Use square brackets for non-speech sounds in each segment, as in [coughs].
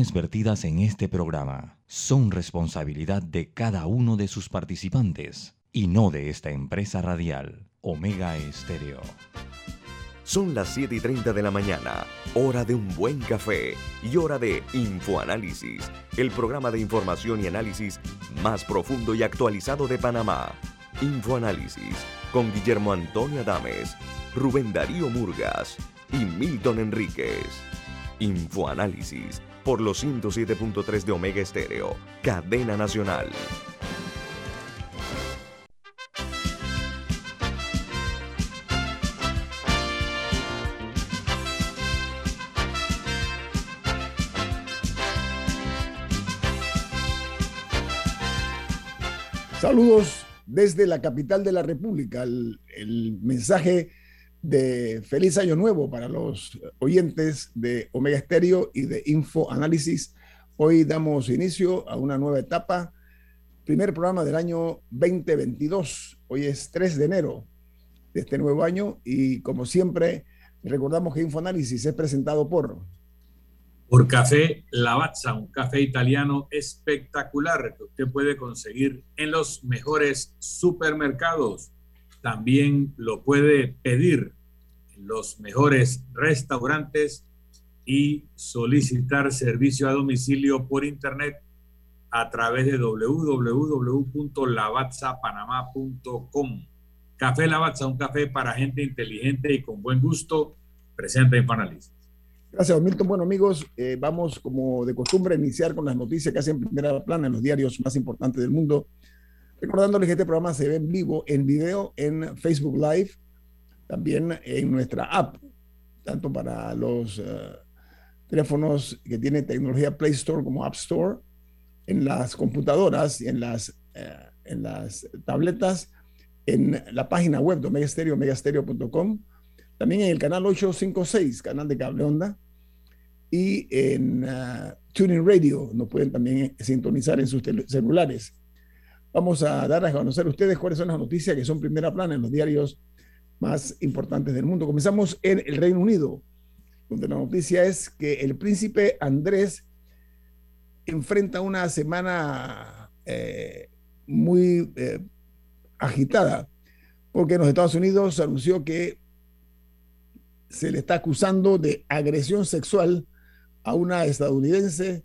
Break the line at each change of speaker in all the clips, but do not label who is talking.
opiniones vertidas en este programa son responsabilidad de cada uno de sus participantes y no de esta empresa radial, Omega Estéreo.
Son las 7 y 30 de la mañana, hora de un buen café y hora de Infoanálisis, el programa de información y análisis más profundo y actualizado de Panamá. Infoanálisis con Guillermo Antonio Adames, Rubén Darío Murgas y Milton Enríquez. Infoanálisis por los 107.3 de Omega Estéreo, cadena nacional.
Saludos desde la capital de la República. El, mensaje de feliz año nuevo para los oyentes de Omega Estéreo y de Info Análisis. Hoy damos inicio a una nueva etapa, primer programa del año 2022. Hoy es 3 de enero de este nuevo año y como siempre recordamos que Info Análisis es presentado por
por Café Lavazza, un café italiano espectacular que usted puede conseguir en los mejores supermercados. También lo puede pedir los mejores restaurantes y solicitar servicio a domicilio por internet a través de www.lavazzapanamá.com. Café Lavazza, un café para gente inteligente y con buen gusto, presente en Panalis.
Gracias, Milton. Bueno, amigos, eh, vamos como de costumbre a iniciar con las noticias que hacen primera plana en los diarios más importantes del mundo. Recordándoles que este programa se ve en vivo, en video, en Facebook Live, también en nuestra app, tanto para los eh, teléfonos que tienen tecnología Play Store como App Store, en las computadoras y en las, eh, en las tabletas, en la página web de Omegastereo, megastereo.com también en el canal 856, canal de cable onda, y en uh, Tuning Radio nos pueden también sintonizar en sus celulares. Vamos a dar a conocer a ustedes cuáles son las noticias que son primera plana en los diarios más importantes del mundo. Comenzamos en el Reino Unido, donde la noticia es que el príncipe Andrés enfrenta una semana eh, muy eh, agitada, porque en los Estados Unidos anunció que se le está acusando de agresión sexual a una estadounidense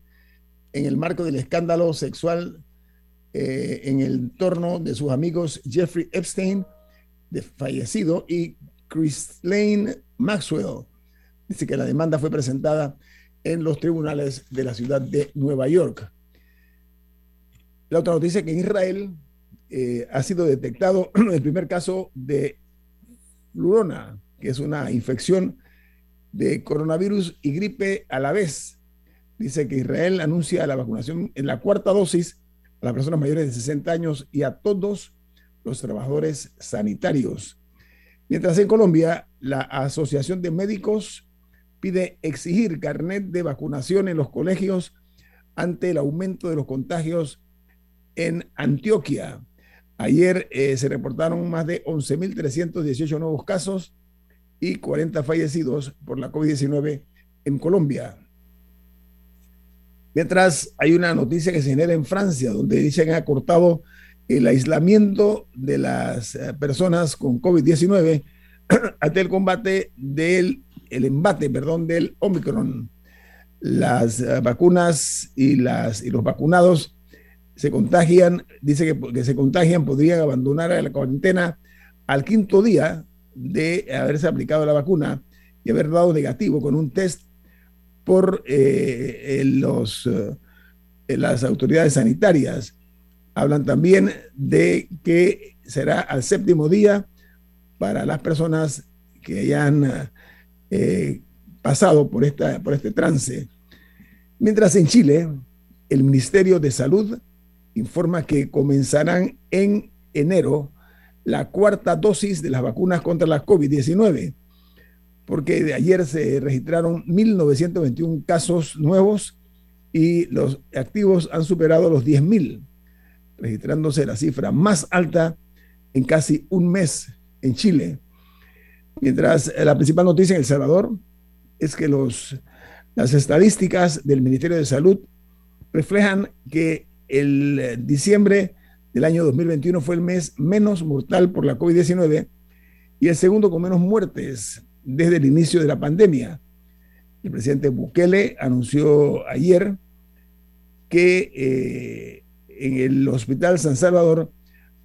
en el marco del escándalo sexual eh, en el entorno de sus amigos Jeffrey Epstein, fallecido, y Lane Maxwell. Dice que la demanda fue presentada en los tribunales de la ciudad de Nueva York. La otra noticia es que en Israel eh, ha sido detectado [clears throat] el primer caso de flurona, que es una infección de coronavirus y gripe a la vez. Dice que Israel anuncia la vacunación en la cuarta dosis a las personas mayores de 60 años y a todos los trabajadores sanitarios. Mientras en Colombia, la Asociación de Médicos pide exigir carnet de vacunación en los colegios ante el aumento de los contagios en Antioquia. Ayer eh, se reportaron más de 11.318 nuevos casos y 40 fallecidos por la COVID-19 en Colombia. Mientras hay una noticia que se genera en Francia, donde dicen que ha cortado el aislamiento de las eh, personas con COVID-19 [clears throat] ante el combate del el embate, perdón, del Omicron. Las eh, vacunas y, las, y los vacunados se contagian, dice que, se contagian, podrían abandonar la cuarentena al quinto día de haberse aplicado la vacuna y haber dado negativo con un test por eh, los, eh, las autoridades sanitarias. Hablan también de que será al séptimo día para las personas que hayan eh, pasado por, esta, por este trance. Mientras en Chile, el Ministerio de Salud informa que comenzarán en enero la cuarta dosis de las vacunas contra la COVID-19, porque de ayer se registraron 1.921 casos nuevos y los activos han superado los 10.000, registrándose la cifra más alta en casi un mes en Chile. Mientras la principal noticia en El Salvador es que los Las estadísticas del Ministerio de Salud reflejan que el eh, diciembre del año 2021 fue el mes menos mortal por la COVID-19 y el segundo con menos muertes desde el inicio de la pandemia. El presidente Bukele anunció ayer que eh, en el Hospital San Salvador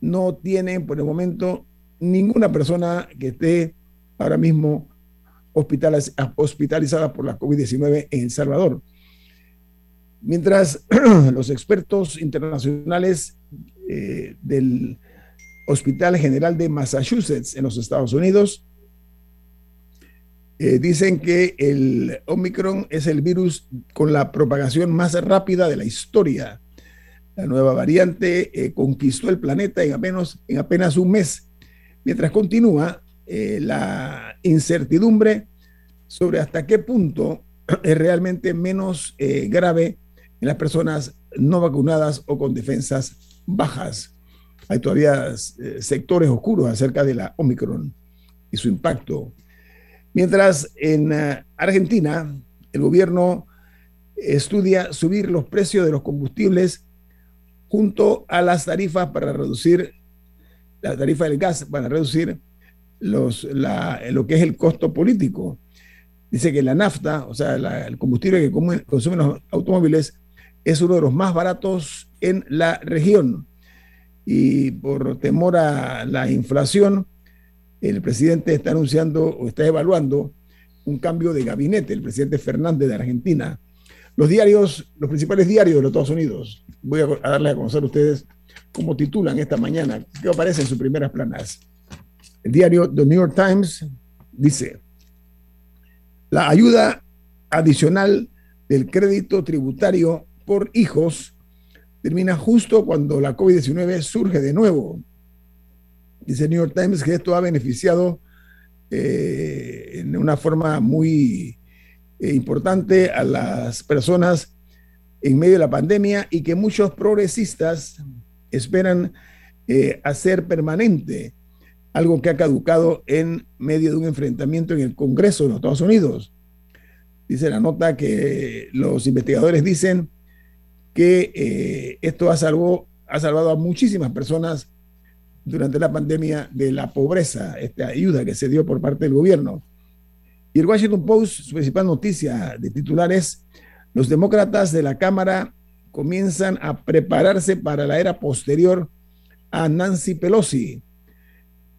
no tienen por el momento ninguna persona que esté ahora mismo hospitalizada por la COVID-19 en El Salvador. Mientras [clears throat] los expertos internacionales eh, del Hospital General de Massachusetts en los Estados Unidos eh, dicen que el Omicron es el virus con la propagación más rápida de la historia. La nueva variante eh, conquistó el planeta en apenas, en apenas un mes, mientras continúa la incertidumbre sobre hasta qué punto [clears throat] es realmente menos grave en las personas no vacunadas o con defensas bajas. Hay todavía eh, sectores oscuros acerca de la Omicron y su impacto. Mientras en eh, Argentina el gobierno estudia subir los precios de los combustibles junto a las tarifas para reducir la tarifa del gas, para reducir los, lo que es el costo político. Dice que la nafta, o sea, el combustible que consumen los automóviles, es uno de los más baratos en la región. Y por temor a la inflación, el presidente está anunciando o está evaluando un cambio de gabinete, el presidente Fernández de Argentina. Los diarios, los principales diarios de los Estados Unidos, voy a darles a conocer a ustedes cómo titulan esta mañana, qué aparece en sus primeras planas. El diario The New York Times dice, la ayuda adicional del crédito tributario por hijos termina justo cuando la COVID-19 surge de nuevo. Dice New York Times que esto ha beneficiado eh, en una forma muy eh, importante a las personas en medio de la pandemia y que muchos progresistas esperan eh, hacer permanente algo que ha caducado en medio de un enfrentamiento en el Congreso de los Estados Unidos. Dice la nota que los investigadores dicen que eh, esto ha, salvado, ha salvado a muchísimas personas durante la pandemia de la pobreza, esta ayuda que se dio por parte del gobierno. Y el Washington Post, su principal noticia de titulares, los demócratas de la Cámara comienzan a prepararse para la era posterior a Nancy Pelosi.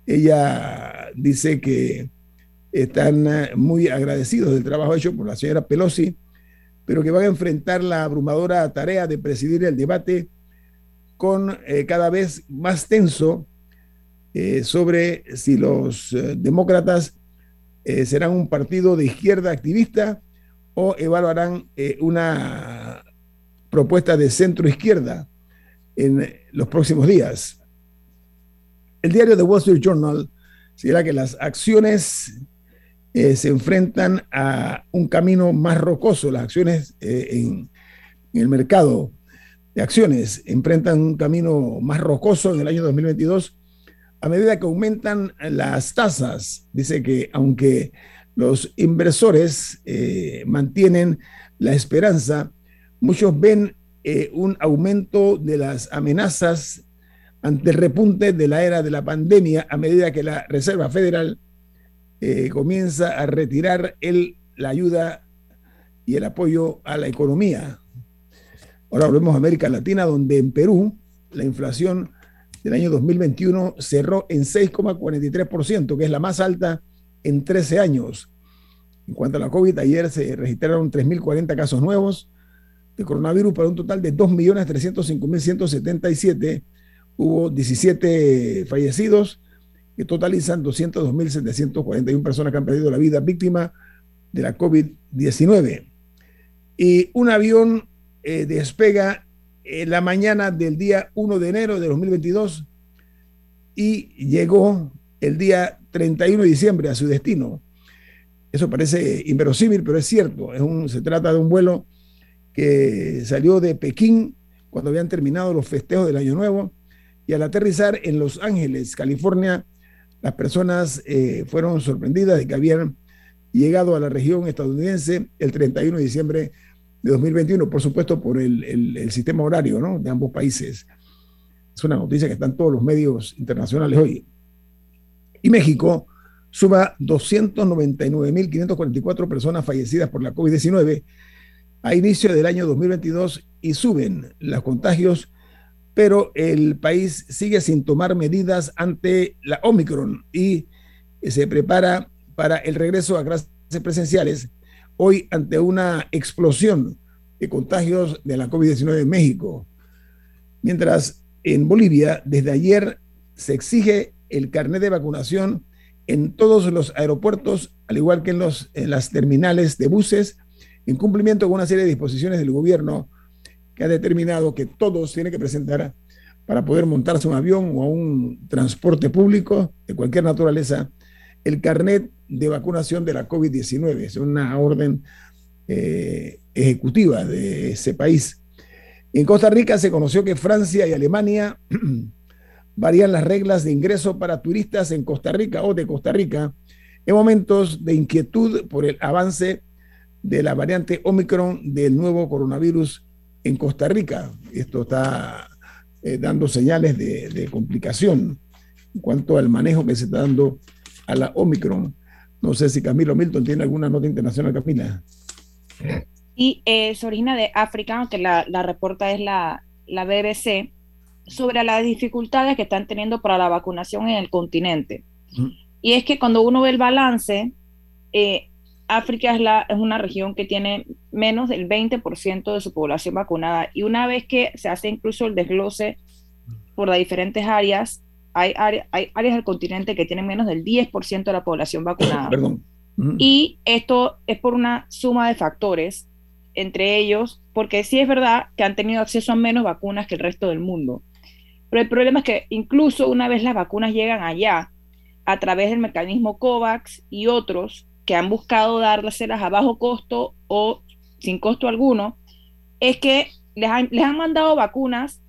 Ella dice que están eh, muy agradecidos del trabajo hecho por la señora Pelosi pero que van a enfrentar la abrumadora tarea de presidir el debate con eh, cada vez más tenso eh, sobre si los demócratas serán un partido de izquierda activista o evaluarán una propuesta de centro izquierda en los próximos días. El diario The Wall Street Journal señala que las acciones eh, se enfrentan a un camino más rocoso. Las acciones eh, en, el mercado de acciones enfrentan un camino más rocoso en el año 2022 a medida que aumentan las tasas. Dice que aunque los inversores eh, mantienen la esperanza, muchos ven un aumento de las amenazas ante el repunte de la era de la pandemia a medida que la Reserva Federal eh, comienza a retirar la ayuda y el apoyo a la economía. Ahora volvemos a América Latina, donde en Perú la inflación del año 2021 cerró en 6,43%, que es la más alta en 13 años. En cuanto a la COVID, ayer se registraron 3.040 casos nuevos de coronavirus para un total de 2.305.177. Hubo 17 fallecidos que totalizan 202.741 personas que han perdido la vida víctima de la COVID-19. Y un avión eh, despega en la mañana del día 1 de enero de 2022 y llegó el día 31 de diciembre a su destino. Eso parece inverosímil, pero es cierto. Es un, se trata de un vuelo que salió de Pekín cuando habían terminado los festejos del Año Nuevo y al aterrizar en Los Ángeles, California, las personas eh, fueron sorprendidas de que habían llegado a la región estadounidense el 31 de diciembre de 2021, por supuesto por el, el, sistema horario ¿no? de ambos países. Es una noticia que está en todos los medios internacionales hoy. Y México suma 299.544 personas fallecidas por la COVID-19 a inicio del año 2022 y suben los contagios, pero el país sigue sin tomar medidas ante la Omicron y se prepara para el regreso a clases presenciales hoy ante una explosión de contagios de la COVID-19 en México. Mientras en Bolivia, desde ayer se exige el carnet de vacunación en todos los aeropuertos, al igual que en, los, en las terminales de buses, en cumplimiento con una serie de disposiciones del gobierno que ha determinado que todos tienen que presentar para poder montarse un avión o a un transporte público de cualquier naturaleza el carnet de vacunación de la COVID-19. Es una orden eh, ejecutiva de ese país. En Costa Rica se conoció que Francia y Alemania [clears throat] varían las reglas de ingreso para turistas en Costa Rica o de Costa Rica en momentos de inquietud por el avance de la variante Omicron del nuevo coronavirus en Costa Rica. Esto está eh, dando señales de, de, complicación en cuanto al manejo que se está dando a la Omicron. No sé si Camilo Milton tiene alguna nota internacional, Camila.
Y eh, se origina de África, aunque la, la reporta es la, la BBC, sobre las dificultades que están teniendo para la vacunación en el continente. Y es que cuando uno ve el balance, eh, África es, la, es una región que tiene menos del 20% de su población vacunada. Y una vez que se hace incluso el desglose por las diferentes áreas, hay, hay áreas del continente que tienen menos del 10% de la población vacunada. [coughs] Perdón. Y esto es por una suma de factores, entre ellos, porque sí es verdad que han tenido acceso a menos vacunas que el resto del mundo. Pero el problema es que incluso una vez las vacunas llegan allá, a través del mecanismo COVAX y otros que han buscado dárselas a bajo costo o sin costo alguno, es que les han, les han mandado vacunas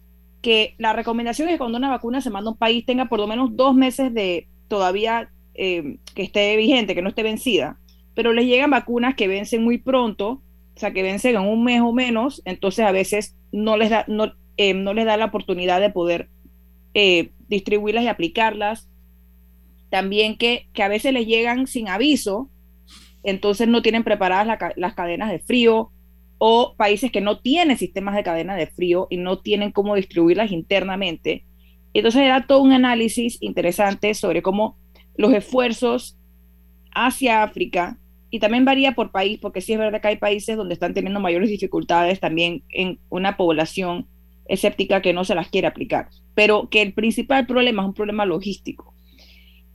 que la recomendación es que cuando una vacuna se manda a un país tenga por lo menos dos meses de todavía eh, que esté vigente, que no esté vencida, pero les llegan vacunas que vencen muy pronto, o sea, que vencen en un mes o menos, entonces a veces no les da, no, eh, no les da la oportunidad de poder eh, distribuirlas y aplicarlas. También que, que, a veces les llegan sin aviso, entonces no tienen preparadas las cadenas de frío, o países que no tienen sistemas de cadena de frío y no tienen cómo distribuirlas internamente. Entonces era todo un análisis interesante sobre cómo los esfuerzos hacia África, y también varía por país, porque sí es verdad que hay países donde están teniendo mayores dificultades también en una población escéptica que no se las quiere aplicar, pero que el principal problema es un problema logístico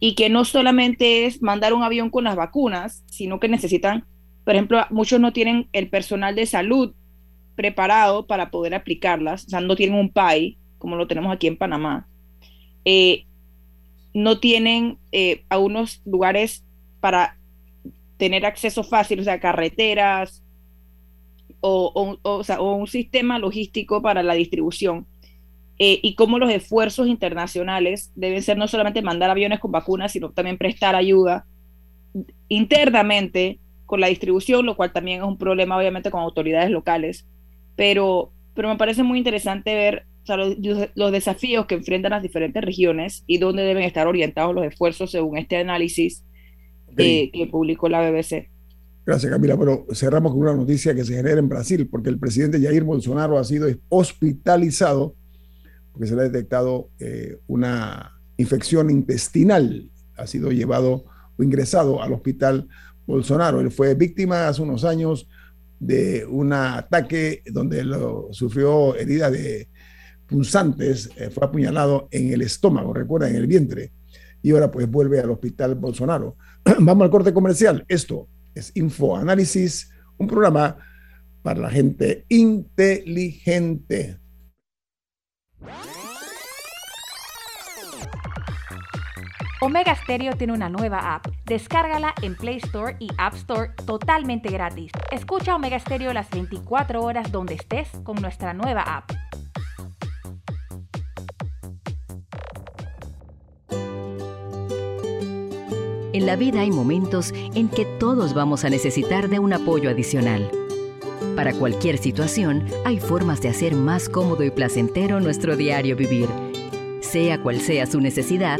y que no solamente es mandar un avión con las vacunas, sino que necesitan por ejemplo, muchos no tienen el personal de salud preparado para poder aplicarlas, o sea, no tienen un PAI, como lo tenemos aquí en Panamá. Eh, no tienen eh, a unos lugares para tener acceso fácil, o sea, carreteras o, un sistema logístico para la distribución. Eh, y cómo los esfuerzos internacionales deben ser no solamente mandar aviones con vacunas, sino también prestar ayuda internamente con la distribución, lo cual también es un problema obviamente con autoridades locales, pero, pero me parece muy interesante ver los, desafíos que enfrentan las diferentes regiones y dónde deben estar orientados los esfuerzos según este análisis eh, que publicó la BBC.
Gracias, Camila. Pero cerramos con una noticia que se genera en Brasil, porque el presidente Jair Bolsonaro ha sido hospitalizado porque se le ha detectado eh, una infección intestinal. Ha sido llevado o ingresado al hospital Bolsonaro. Él fue víctima hace unos años de un ataque donde sufrió heridas de punzantes, eh, fue apuñalado en el estómago, recuerda, en el vientre, y ahora pues vuelve al hospital Bolsonaro. [clears throat] Vamos al corte comercial. Esto es Infoanálisis, un programa para la gente inteligente.
Omega Stereo tiene una nueva app. Descárgala en Play Store y App Store totalmente gratis. Escucha Omega Stereo las 24 horas donde estés con nuestra nueva app.
En la vida hay momentos en que todos vamos a necesitar de un apoyo adicional. Para cualquier situación, hay formas de hacer más cómodo y placentero nuestro diario vivir. Sea cual sea su necesidad,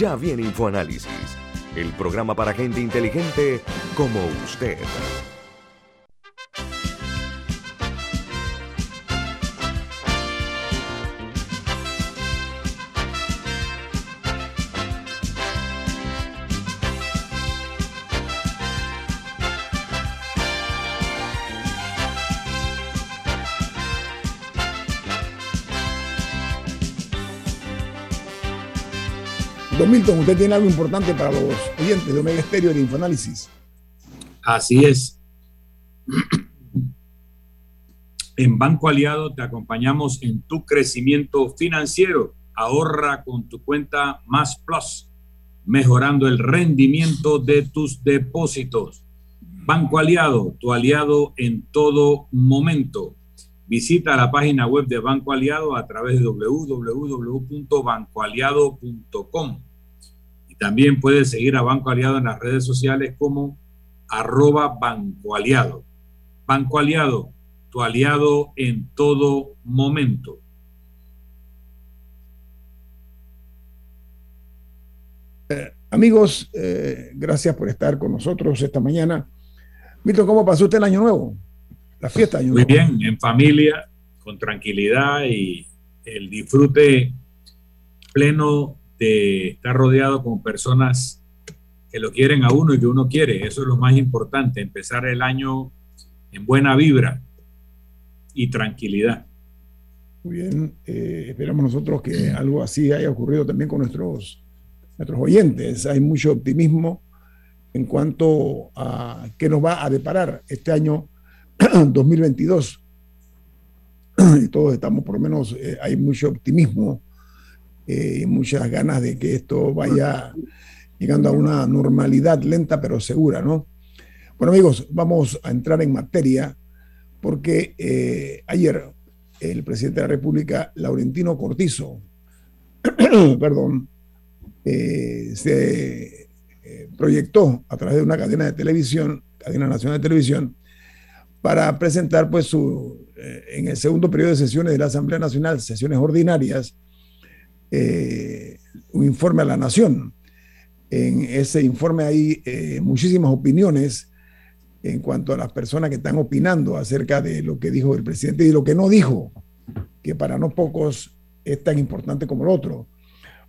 Ya viene InfoAnálisis, el programa para gente inteligente como usted.
Milton, usted tiene algo importante para los oyentes de Omega Estéreo de Infoanálisis.
Así es. En Banco Aliado te acompañamos en tu crecimiento financiero. Ahorra con tu cuenta Más Plus, mejorando el rendimiento de tus depósitos. Banco Aliado, tu aliado en todo momento. Visita la página web de Banco Aliado a través de www.bancoaliado.com. También puedes seguir a Banco Aliado en las redes sociales como arroba Banco Aliado. Banco Aliado, tu aliado en todo momento.
Eh, amigos, eh, gracias por estar con nosotros esta mañana. Milton, ¿cómo pasó usted el año nuevo? La fiesta de año
Muy
nuevo.
bien, en familia, con tranquilidad y el disfrute pleno de estar rodeado con personas que lo quieren a uno y que uno quiere. Eso es lo más importante, empezar el año en buena vibra y tranquilidad.
Muy bien, eh, esperamos nosotros que algo así haya ocurrido también con nuestros, nuestros oyentes. Hay mucho optimismo en cuanto a qué nos va a deparar este año [clears throat] 2022. Y todos estamos, por lo menos, eh, hay mucho optimismo y muchas ganas de que esto vaya llegando a una normalidad lenta pero segura, ¿no? Bueno, amigos, vamos a entrar en materia porque eh, ayer el presidente de la República, Laurentino Cortizo, [clears throat] perdón, eh, se eh, proyectó a través de una cadena de televisión, cadena nacional de televisión, para presentar pues su, eh, en el segundo periodo de sesiones de la Asamblea Nacional, sesiones ordinarias, eh, un informe a la Nación. En ese informe hay eh, muchísimas opiniones en cuanto a las personas que están opinando acerca de lo que dijo el presidente y lo que no dijo, que para no pocos es tan importante como el otro,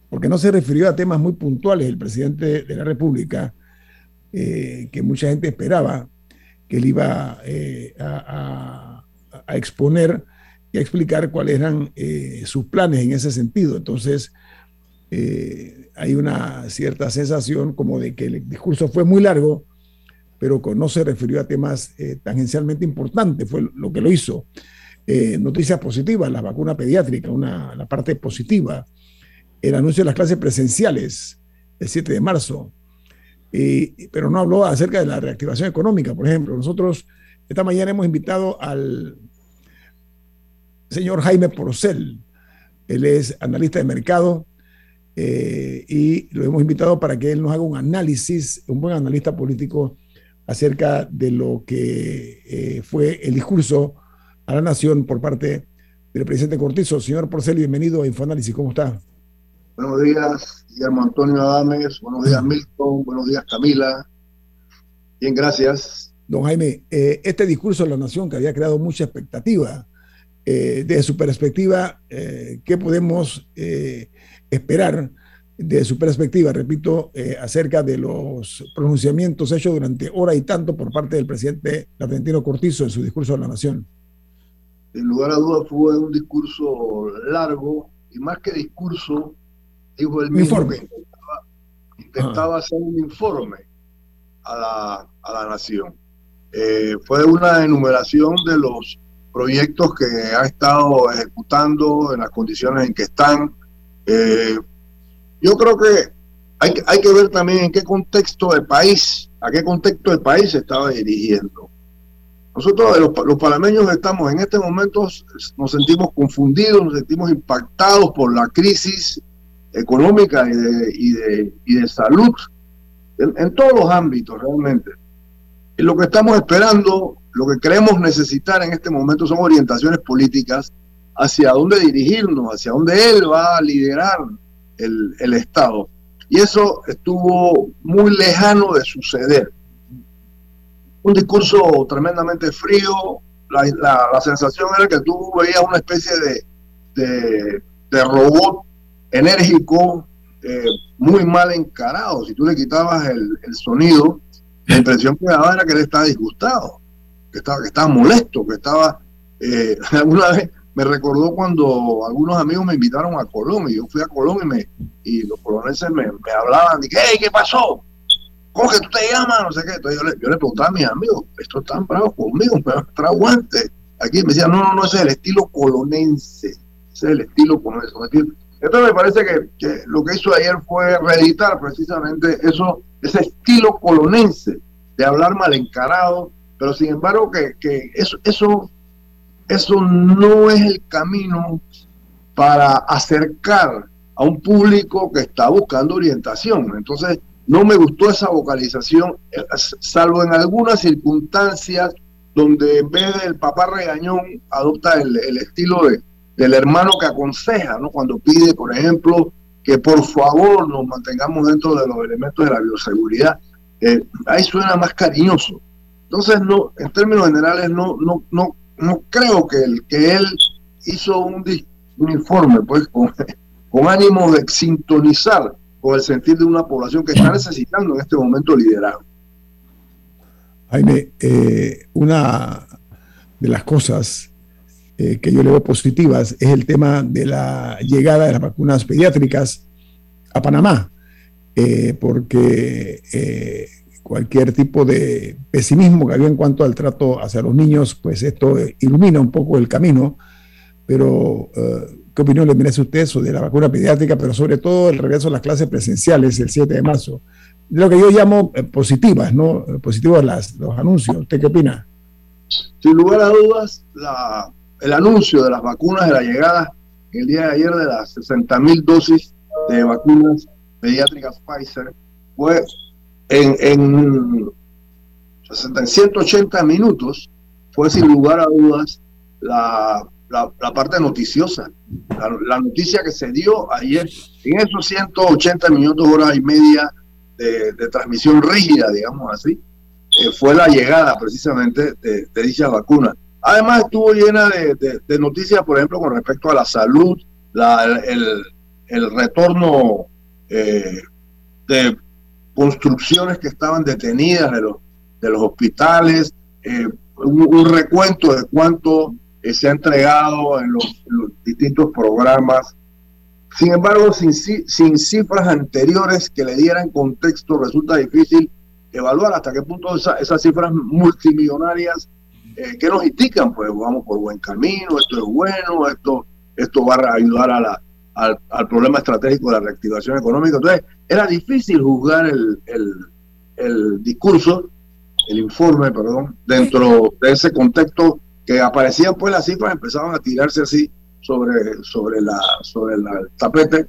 porque no se refirió a temas muy puntuales el presidente de la República, eh, que mucha gente esperaba que él iba a, exponer y explicar cuáles eran eh, sus planes en ese sentido. Entonces, eh, hay una cierta sensación como de que el discurso fue muy largo, pero no se refirió a temas eh, tangencialmente importantes, fue lo que lo hizo. Noticias positivas, la vacuna pediátrica, una, la parte positiva, el anuncio de las clases presenciales el 7 de marzo, pero no habló acerca de la reactivación económica, por ejemplo. Nosotros esta mañana hemos invitado al señor Jaime Porcel, él es analista de mercado, eh, y lo hemos invitado para que él nos haga un análisis, un buen analista político acerca de lo que eh, fue el discurso a la nación por parte del presidente Cortizo. Señor Porcel, bienvenido a Infoanálisis, ¿cómo está?
Buenos días, Guillermo Antonio Adames, buenos días Milton, buenos días Camila. Bien, gracias.
Don Jaime, eh, este discurso de la nación que había creado mucha expectativa, eh, desde su perspectiva, eh, ¿qué podemos eh, esperar de su perspectiva, repito, eh, acerca de los pronunciamientos hechos durante hora y tanto por parte del presidente Laurentino Cortizo en su discurso a la nación?
Sin lugar a dudas fue un discurso largo y más que discurso, dijo el mismo que intentaba, hacer un informe a la, a la nación. Eh, fue una enumeración de los proyectos que ha estado ejecutando en las condiciones en que están. Eh, yo creo que hay, hay que ver también en qué contexto de país, a qué contexto del país se estaba dirigiendo. Nosotros los, los panameños estamos en este momento, nos sentimos confundidos, nos sentimos impactados por la crisis económica y de, y de, y de salud en, en todos los ámbitos realmente. Y lo que estamos esperando, lo que creemos necesitar en este momento son orientaciones políticas hacia dónde dirigirnos, hacia dónde él va a liderar el, el Estado. Y eso estuvo muy lejano de suceder. Un discurso tremendamente frío, la, la, la sensación era que tú veías una especie de, de, de robot enérgico, eh, muy mal encarado. Si tú le quitabas el, el sonido, la impresión que daba era que él estaba disgustado, que estaba, que estaba molesto, que estaba... Eh, [laughs] alguna vez me recordó cuando algunos amigos me invitaron a Colón y yo fui a Colón y, me, y los coloneses me, me hablaban, dije, hey, ¿qué pasó? ¿Cómo que tú te llamas? No sé qué. Entonces yo le, yo le preguntaba a mis amigos, estos están bravos conmigo, me van a aguante. Aquí me decían, no, no, no, ese es el estilo colonense, ese es el estilo colonense. Entonces me parece que, que, lo que hizo ayer fue reeditar precisamente eso, ese estilo colonense de hablar mal encarado, pero sin embargo que, que eso, eso, eso no es el camino para acercar a un público que está buscando orientación. Entonces, no me gustó esa vocalización, salvo en algunas circunstancias donde en vez del papá regañón adopta el, el estilo de, del hermano que aconseja, ¿no? Cuando pide, por ejemplo, que por favor nos mantengamos dentro de los elementos de la bioseguridad, eh, ahí suena más cariñoso. Entonces, no, en términos generales, no, no, no, no creo que, el, que él hizo un, un informe, pues, con, [laughs] con ánimo de sintonizar con el sentir de una población que está necesitando en este momento liderazgo.
Jaime, eh, una de las cosas eh, que yo le veo positivas es el tema de la llegada de las vacunas pediátricas a Panamá, eh, porque eh, cualquier tipo de pesimismo que había en cuanto al trato hacia los niños, pues esto ilumina un poco el camino, pero ¿qué opinión le merece usted sobre la vacuna pediátrica, pero sobre todo el regreso a las clases presenciales el 7 de marzo? Lo que yo llamo positivas, ¿no? Positivas las, los anuncios. ¿Usted qué opina?
Sin lugar a dudas, el anuncio de las vacunas de la llegada el día de ayer de las 60 mil dosis de vacunas pediátricas Pfizer fue en, en, 180 minutos, fue sin lugar a dudas la, la, parte noticiosa, la, la, noticia que se dio ayer en esos 180 minutos, horas y media de, de transmisión rígida, digamos así, eh, fue la llegada precisamente de, de dicha vacuna. Además estuvo llena de, de, de, noticias, por ejemplo, con respecto a la salud, la, el, el, retorno eh, de construcciones que estaban detenidas de los, de los hospitales, eh, un, un, recuento de cuánto eh, se ha entregado en los, los, distintos programas. Sin embargo, sin, sin cifras anteriores que le dieran contexto, resulta difícil evaluar hasta qué punto esa, esas cifras multimillonarias eh, que nos indican, pues vamos por buen camino, esto es bueno, esto, esto va a ayudar a la, al, al, problema estratégico de la reactivación económica. Entonces, era difícil juzgar el, el, el discurso, el informe, perdón, dentro de ese contexto que aparecían pues las cifras, empezaban a tirarse así sobre, sobre, la, sobre la, el tapete,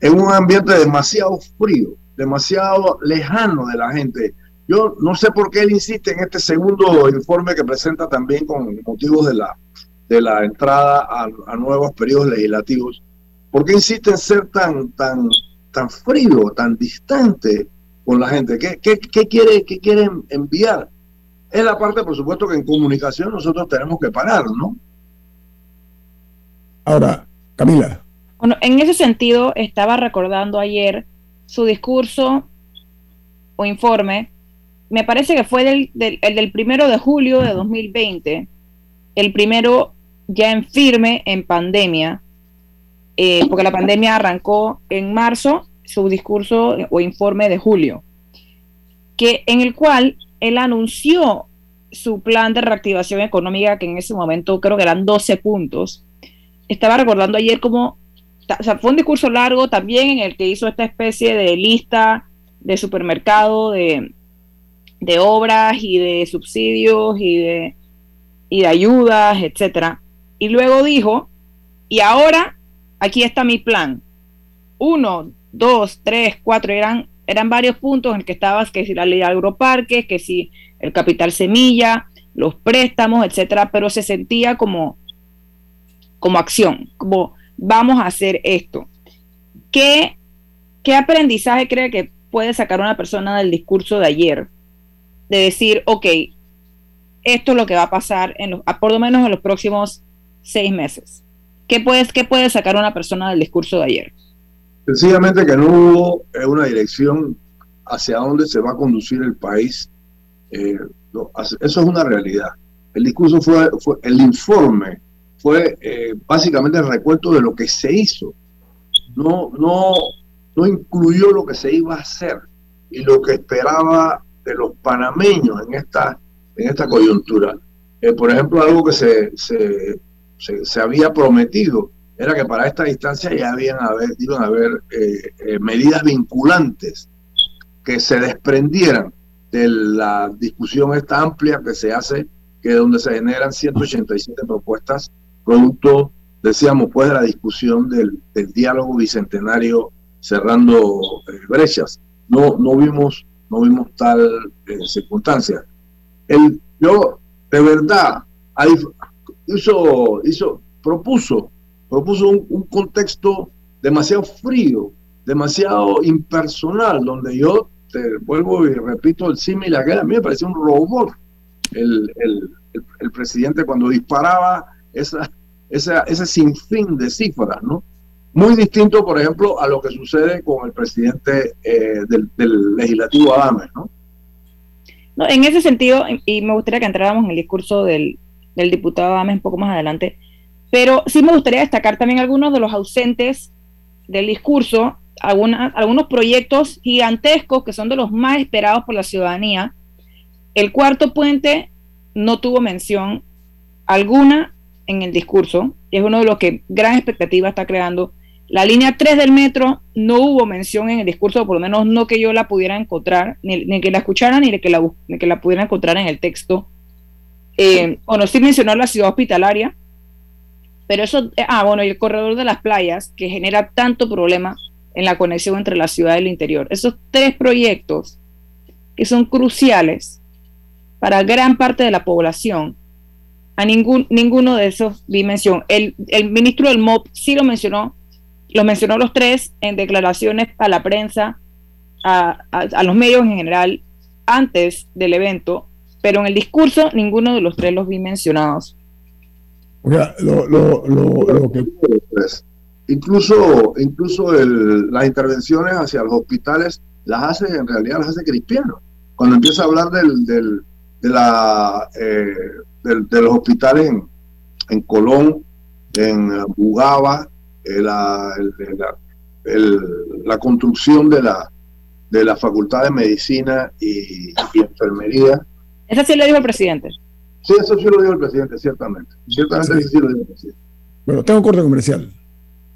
en un ambiente demasiado frío, demasiado lejano de la gente. Yo no sé por qué él insiste en este segundo informe que presenta también con motivos de la, de la entrada a, a nuevos periodos legislativos. ¿Por qué insiste en ser tan, tan, tan frío, tan distante con la gente? ¿Qué, qué, qué quiere, qué quieren enviar? Es la parte, por supuesto, que en comunicación nosotros tenemos que parar, ¿no?
Ahora, Camila.
Bueno, en ese sentido, estaba recordando ayer su discurso o informe me parece que fue del, del, el del primero de julio de 2020, el primero ya en firme en pandemia, eh, porque la pandemia arrancó en marzo, su discurso o informe de julio, que en el cual él anunció su plan de reactivación económica, que en ese momento creo que eran 12 puntos. Estaba recordando ayer como, o sea, fue un discurso largo también en el que hizo esta especie de lista de supermercado, de, de obras y de subsidios y de, y de ayudas, etcétera. Y luego dijo, y ahora aquí está mi plan. Uno, dos, tres, cuatro, eran, eran varios puntos en que estabas, que si la ley de agroparques, que si el capital semilla, los préstamos, etcétera, pero se sentía como, como acción, como vamos a hacer esto. ¿Qué, ¿Qué aprendizaje cree que puede sacar una persona del discurso de ayer? De decir, ok, esto es lo que va a pasar en los, por lo menos en los próximos seis meses. ¿Qué, puedes, ¿Qué puede sacar una persona del discurso de ayer?
Sencillamente que no hubo eh, una dirección hacia dónde se va a conducir el país. Eh, eso es una realidad. El discurso fue, fue el informe fue eh, básicamente el recuento de lo que se hizo. No, no, no incluyó lo que se iba a hacer y lo que esperaba de los panameños en esta, en esta coyuntura. por ejemplo, algo que se, se, había prometido era que para esta distancia ya habían haber, iban a haber eh, eh, medidas vinculantes que se desprendieran de la discusión esta amplia que se hace, que donde se generan 187 propuestas, producto, decíamos, pues de la discusión del, diálogo bicentenario cerrando eh, brechas. No, no vimos, no vimos tal circunstancia. El, yo, de verdad, hay, hizo, hizo, propuso, propuso un, contexto demasiado frío, demasiado impersonal, donde yo te vuelvo y repito el símil aquel, a mí me parecía un robot el, el, el, presidente cuando disparaba esa, esa, ese sinfín de cifras, ¿no? Muy distinto, por ejemplo, a lo que sucede con el presidente eh, del, del, legislativo Adames. ¿no?
En ese sentido, y me gustaría que entráramos en el discurso del, del diputado Adames un poco más adelante. Pero sí me gustaría destacar también algunos de los ausentes del discurso, algunos proyectos gigantescos que son de los más esperados por la ciudadanía. El cuarto puente no tuvo mención alguna en el discurso, es uno de los que gran expectativa está creando. La línea 3 del metro no hubo mención en el discurso, por lo menos no que yo la pudiera encontrar, ni, que la escuchara, ni que la, ni que la pudiera encontrar en el texto eh, bueno, sí mencionó la ciudad hospitalaria, pero eso, eh, ah, bueno, y el corredor de las playas, que genera tanto problema en la conexión entre la ciudad y el interior. Esos tres proyectos que son cruciales para gran parte de la población, a ningún, ninguno de esos vi mención. El, ministro del MOP sí lo mencionó, lo mencionó los tres en declaraciones a la prensa, a los medios en general, antes del evento, pero en el discurso ninguno de los tres los vi mencionados.
O sea, lo, lo, lo, que... Pues, incluso incluso las intervenciones hacia los hospitales las hace, en realidad las hace Cristiano. Cuando empieza a hablar del, del, de, la, eh, de los hospitales en, en Colón, en Bugaba, eh, la, el, la construcción de la, de la Facultad de Medicina y, y Enfermería,
eso sí lo dijo el presidente.
Sí, eso sí lo dijo el presidente, ciertamente. Ciertamente sí, lo dijo el presidente.
Bueno, tengo un corte comercial.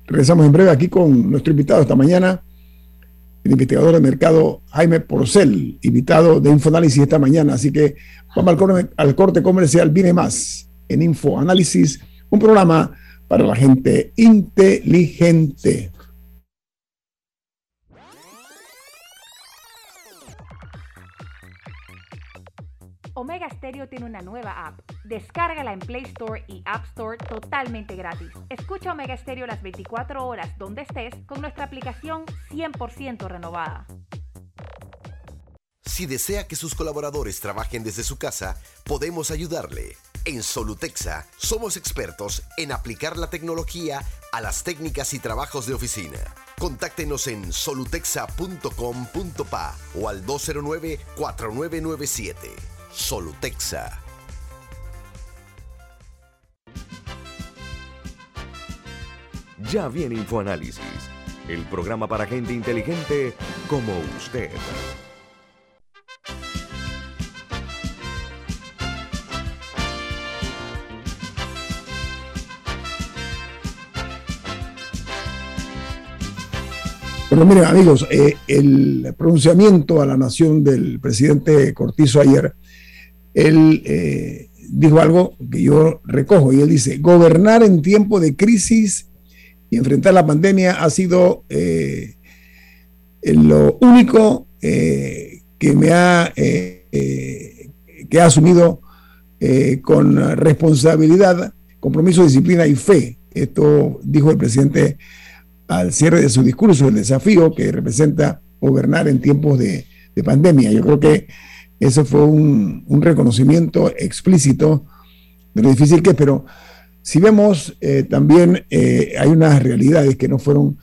Regresamos en breve aquí con nuestro invitado esta mañana, el investigador de mercado Jaime Porcel, invitado de Infoanálisis esta mañana. Así que vamos al corte, al corte comercial, viene más en Infoanálisis, un programa para la gente inteligente.
Omega Stereo tiene una nueva app. Descárgala en Play Store y App Store totalmente gratis. Escucha Omega Stereo las 24 horas donde estés con nuestra aplicación 100% renovada.
Si desea que sus colaboradores trabajen desde su casa, podemos ayudarle. En Solutexa somos expertos en aplicar la tecnología a las técnicas y trabajos de oficina. Contáctenos en solutexa.com.pa o al 209 4997. Solutexa.
Ya viene InfoAnálisis, el programa para gente inteligente como usted.
Pero miren, amigos, eh, el pronunciamiento a la nación del presidente Cortizo ayer, él eh, dijo algo que yo recojo y él dice, gobernar en tiempo de crisis y enfrentar la pandemia ha sido eh, lo único que me ha, que ha asumido con responsabilidad, compromiso, disciplina y fe. Esto dijo el presidente al cierre de su discurso el desafío que representa gobernar en tiempos de, pandemia. Yo creo que ese fue un, reconocimiento explícito de lo difícil que es, pero si vemos eh, también eh, hay unas realidades que no fueron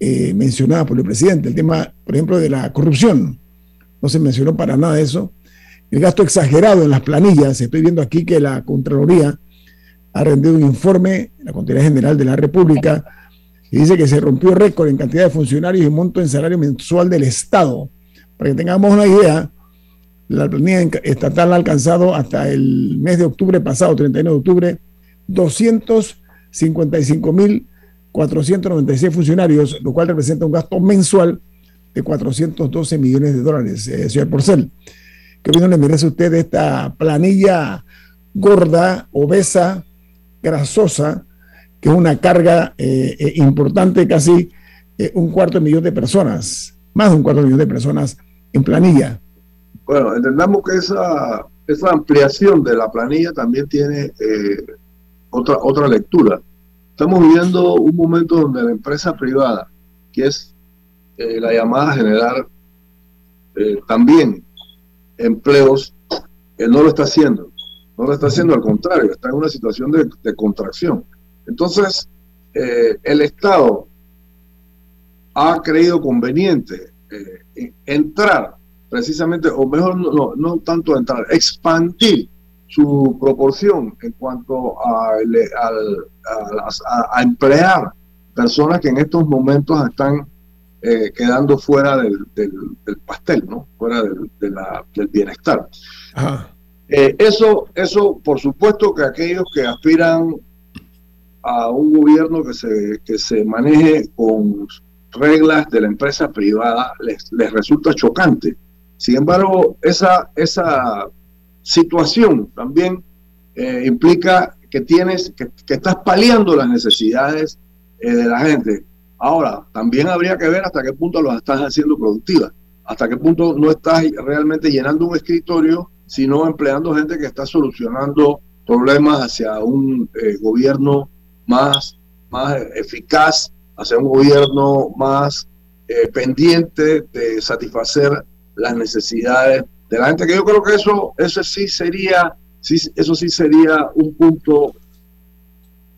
eh, mencionadas por el presidente. El tema, por ejemplo, de la corrupción. No se mencionó para nada eso. El gasto exagerado en las planillas. Estoy viendo aquí que la Contraloría ha rendido un informe, la Contraloría General de la República, y dice que se rompió récord en cantidad de funcionarios y monto en salario mensual del Estado. Para que tengamos una idea, la planilla estatal ha alcanzado hasta el mes de octubre pasado, 31 de octubre, 255.496 funcionarios, lo cual representa un gasto mensual de 412 millones de dólares, eh, señor Porcel. ¿Qué opinión le merece usted de esta planilla gorda, obesa, grasosa, que es una carga eh, eh, importante, casi eh, un cuarto de millón de personas, más de un cuarto de millón de personas en planilla.
Bueno, entendamos que esa, esa ampliación de la planilla también tiene otra, otra lectura. Estamos viviendo un momento donde la empresa privada, que es la llamada a generar también empleos, no lo está haciendo. No lo está haciendo, al contrario, está en una situación de contracción. Entonces, eh, el Estado ha creído conveniente eh, entrar precisamente, o mejor no, no, tanto entrar, expandir su proporción en cuanto a, a, emplear personas que en estos momentos están eh, quedando fuera del, pastel, ¿no? Fuera del, del bienestar. eso, eso, por supuesto que aquellos que aspiran a un gobierno que se, que se maneje con reglas de la empresa privada les, les resulta chocante. Sin embargo, esa, esa situación también eh, implica que tienes, que, que, estás paliando las necesidades eh, de la gente. Ahora, también habría que ver hasta qué punto lo estás haciendo productiva, hasta qué punto no estás realmente llenando un escritorio, sino empleando gente que está solucionando problemas hacia un eh, gobierno más, más eficaz, hacia un gobierno más pendiente de satisfacer las necesidades de la gente, que yo creo que eso, eso sí sería, sí, eso sí sería un punto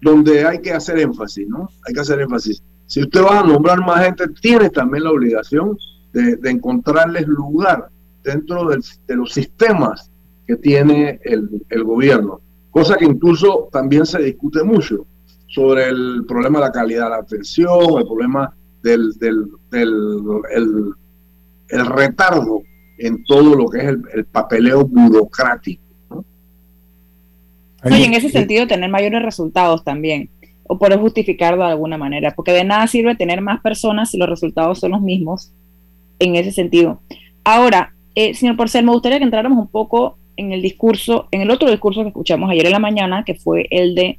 donde hay que hacer énfasis, ¿no? Hay que hacer énfasis. Si usted va a nombrar más gente, tiene también la obligación de, encontrarles lugar dentro de los sistemas que tiene el, el gobierno, cosa que incluso también se discute mucho sobre el problema de la calidad de la atención, el problema del, del, el, retardo en todo lo que es el, papeleo burocrático.
y en ese sentido tener mayores resultados también, o poder justificarlo de alguna manera, porque de nada sirve tener más personas si los resultados son los mismos en ese sentido. Ahora, eh, señor Porcel, me gustaría que entráramos un poco en el discurso, en el otro discurso que escuchamos ayer en la mañana, que fue el de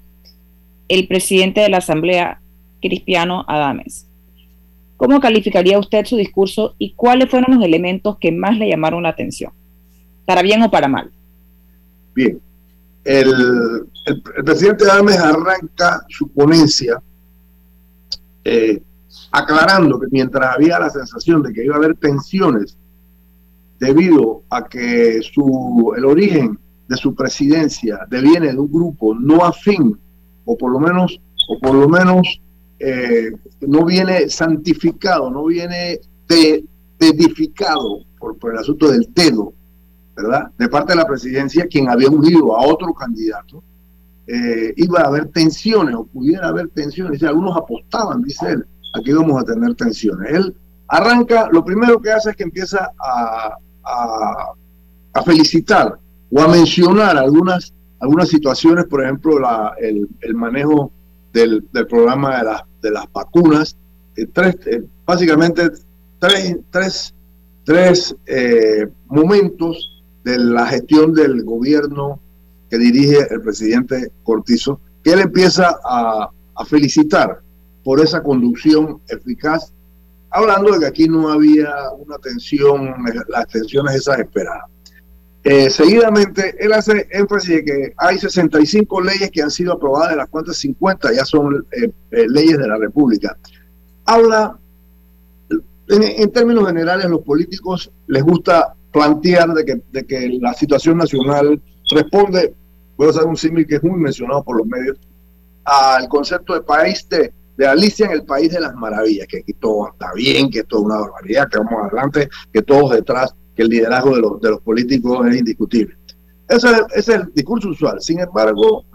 el presidente de la Asamblea, Cristiano Adames. ¿Cómo calificaría usted su discurso y cuáles fueron los elementos que más le llamaron la atención? ¿Para bien o para mal?
Bien. El, presidente Adames arranca su ponencia eh, aclarando que mientras había la sensación de que iba a haber tensiones debido a que su, el origen de su presidencia deviene de un grupo no afín o por lo menos, o por lo menos eh, no viene santificado, no viene de, edificado por, el asunto del dedo, ¿verdad? De parte de la presidencia, quien había unido a otro candidato. eh, iba a haber tensiones o pudiera haber tensiones. Algunos apostaban, dice él, a que íbamos a tener tensiones. Él arranca, lo primero que hace es que empieza a, felicitar o a mencionar algunas, situaciones, por ejemplo, el manejo del, programa de, las de las vacunas. Eh, tres, eh, básicamente tres, tres, tres momentos de la gestión del gobierno que dirige el presidente Cortizo, que él empieza a, felicitar por esa conducción eficaz, hablando de que aquí no había una tensión, las tensiones esas esperadas. Eh, seguidamente, él hace énfasis de que hay 65 leyes que han sido aprobadas, de las cuantas 50 ya son eh, eh, leyes de la República. Habla, en, en, términos generales, los políticos les gusta plantear de que, de que la situación nacional responde, voy a usar un símil que es muy mencionado por los medios, al concepto de país de, de Alicia en el País de las Maravillas, que aquí todo está bien, que esto es una barbaridad, que vamos adelante, que todos detrás, que el liderazgo de los, de los políticos es indiscutible. Ese, es el discurso usual. Sin embargo,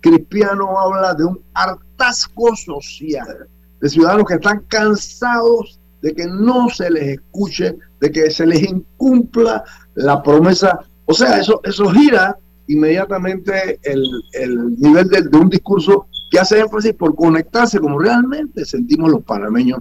Cristiano habla de un hartazgo social, de ciudadanos que están cansados de que no se les escuche, de que se les incumpla la promesa o sea, eso, eso gira inmediatamente el, nivel de, un discurso que hace énfasis por conectarse como realmente sentimos los panameños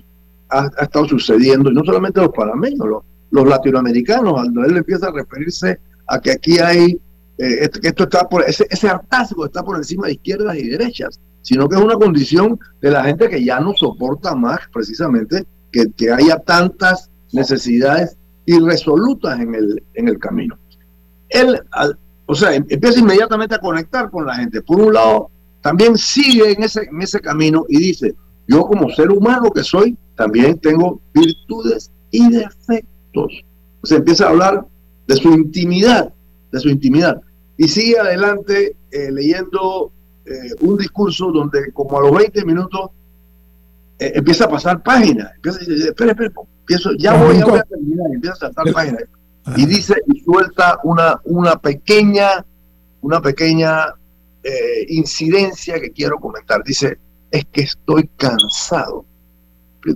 ha, estado sucediendo, y no solamente los panameños, los, latinoamericanos, cuando él empieza a referirse a que aquí hay, eh, esto está por, ese, ese está por encima de izquierdas y derechas, sino que es una condición de la gente que ya no soporta más precisamente que, que haya tantas necesidades irresolutas en el, en el camino él, o sea, em, empieza inmediatamente a conectar con la gente. Por un lado, también sigue en ese, en ese camino y dice, yo como ser humano que soy, también tengo virtudes y defectos. O sea, empieza a hablar de su intimidad, de su intimidad. Y sigue adelante eh, leyendo eh, un discurso donde como a los 20 minutos eh, empieza a pasar páginas. Empieza a decir, espera, espera, empiezo, ya voy, ya voy a terminar. Empieza a saltar páginas y dice y suelta una, una pequeña, una pequeña incidencia que quiero comentar. Dice, es que estoy cansado.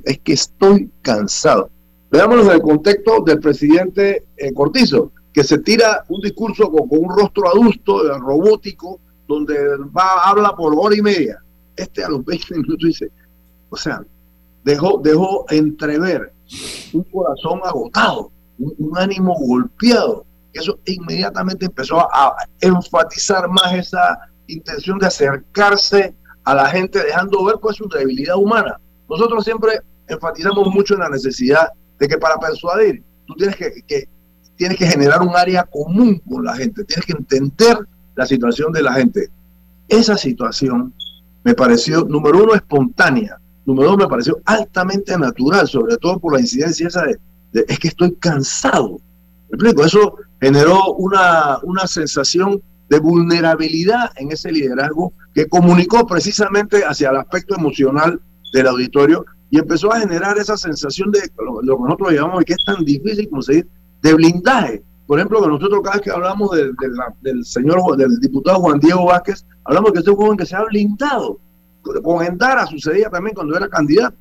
Es que estoy cansado. Veámoslo en el contexto del presidente eh, Cortizo, que se tira un discurso con, un rostro adusto, eh, robótico, donde va, habla por hora y media. Este a los 20 minutos dice, o sea, dejó, dejó entrever un corazón agotado un, ánimo golpeado. Eso inmediatamente empezó a, enfatizar más esa intención de acercarse a la gente, dejando ver cuál es su debilidad humana. Nosotros siempre enfatizamos mucho en la necesidad que para persuadir, tú tienes que, tienes que generar un área común con la gente, tienes que entender la situación de la gente. Esa situación me pareció, número uno, espontánea, número dos, me pareció altamente natural, sobre todo por la incidencia esa de es que estoy cansado. ¿Me? Eso generó una, una sensación de vulnerabilidad en ese liderazgo que comunicó precisamente hacia el aspecto emocional del auditorio y empezó a generar esa sensación de lo, que nosotros llamamos que es tan difícil dice, de blindaje. Por ejemplo, que nosotros cada vez que hablamos del señor, del diputado Juan Diego Vázquez, hablamos de que este es un joven que se ha blindado. Con Endara sucedía también cuando era candidato.